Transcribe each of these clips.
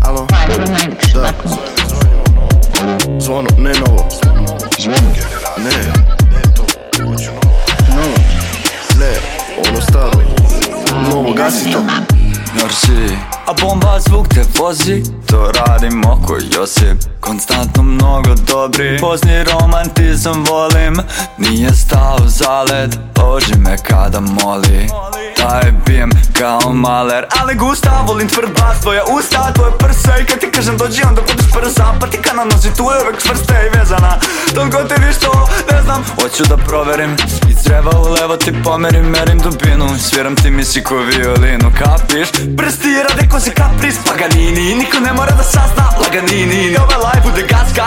Alo? Da. Zvono, ne novo. Zvono. Ne. Novo. Ne, ono staro. Novo, gasi to. Norsi A bomba zvuk te vozi To radimo ko Josip Konstantno mnogo dobri Pozni romantizam volim Nije stao zalet Boži me kada moli Taj bijem kao maler Ali gusta, volim tvrd bas Tvoja usta, tvoje prse I kad ti kažem dođi onda budeš brza Patika na nozi, tu je uvek čvrsta i vezana. Toliko ti viš to, ne znam Hoću da proverim. Iz dreva u levo ti pomerim Merim dubinu, sviram ti misi ko violinu Kapiš? Prsti rade ko se kapris Paganini, niko ne mora da sazna Laganini,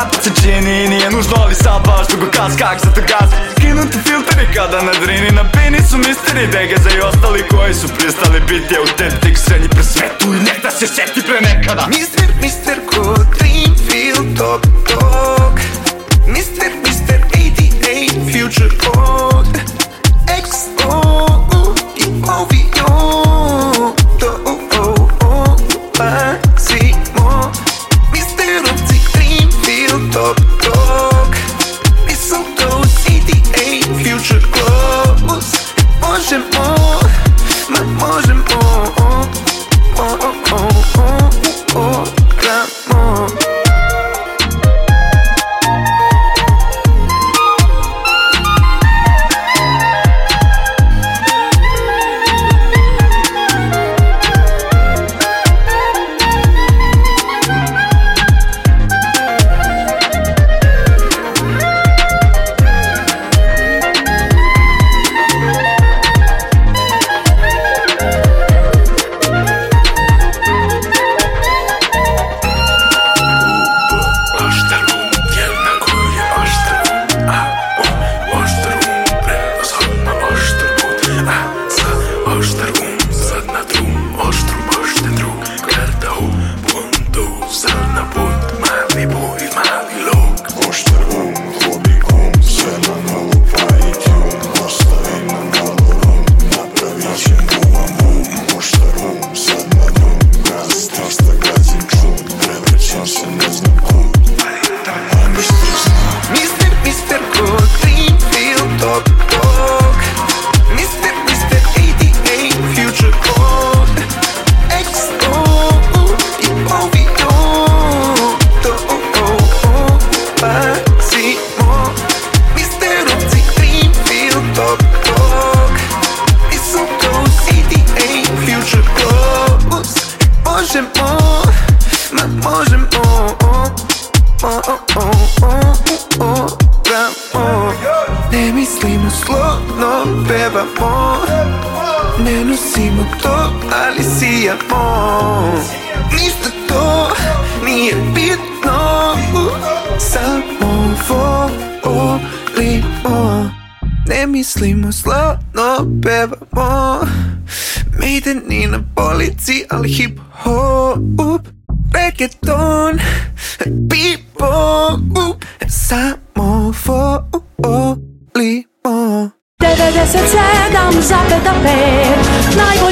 Kap se čini, nije nužno ali sad baš Dugo gas, kak za to gas. Kinuti filteri kada na drini Na bini su misteri Degeza i ostali koji su pristali biti autentik Srednji pre svetu nek da se seti pre nekada. Mister, mister ko Oh, oh, oh, oh, oh. Ne mislimo slovno, pevamo Ne nosimo to, ali sijamo Ništa to nije bitno Samo volimo Ne mislimo slavno, pevamo Maideni na polici, ali hip hop reggaeton People Samofo Limo. Da da da se sedam zapeta pet Najbolj